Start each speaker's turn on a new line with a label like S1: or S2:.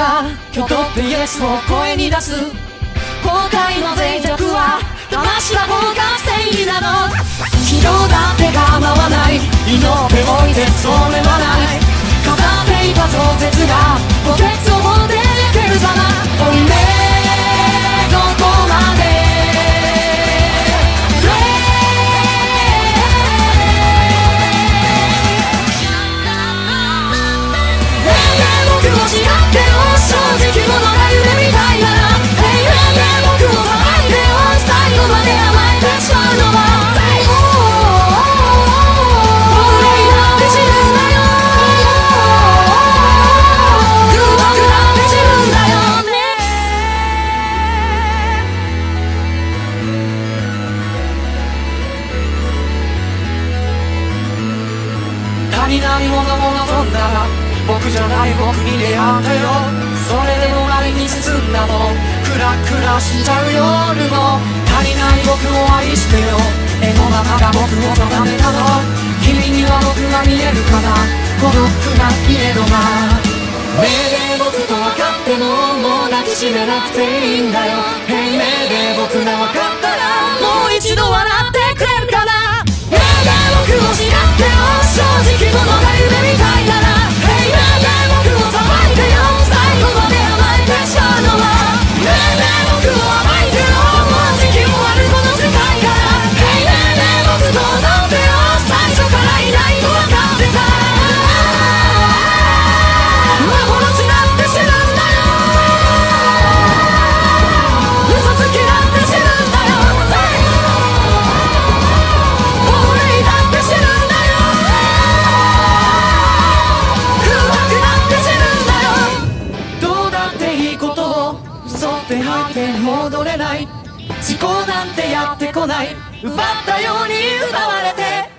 S1: が今日とってイエスを声に出す。後悔の脆弱は魂が方が正義なの昨日だって構わない。祈っておいてそれはない。飾っていた饒舌が足りないものも望んだら僕じゃない僕に出会ったよ。それでも前に進んだの。クラクラしちゃう夜も。足りない僕を愛してよ。絵の中が僕を定めたの。君には僕が見えるかな。孤独な家の間。目で僕と分かってももう抱きしめなくていいんだよ。踊れない。事故なんてやってこない。奪ったように奪われて。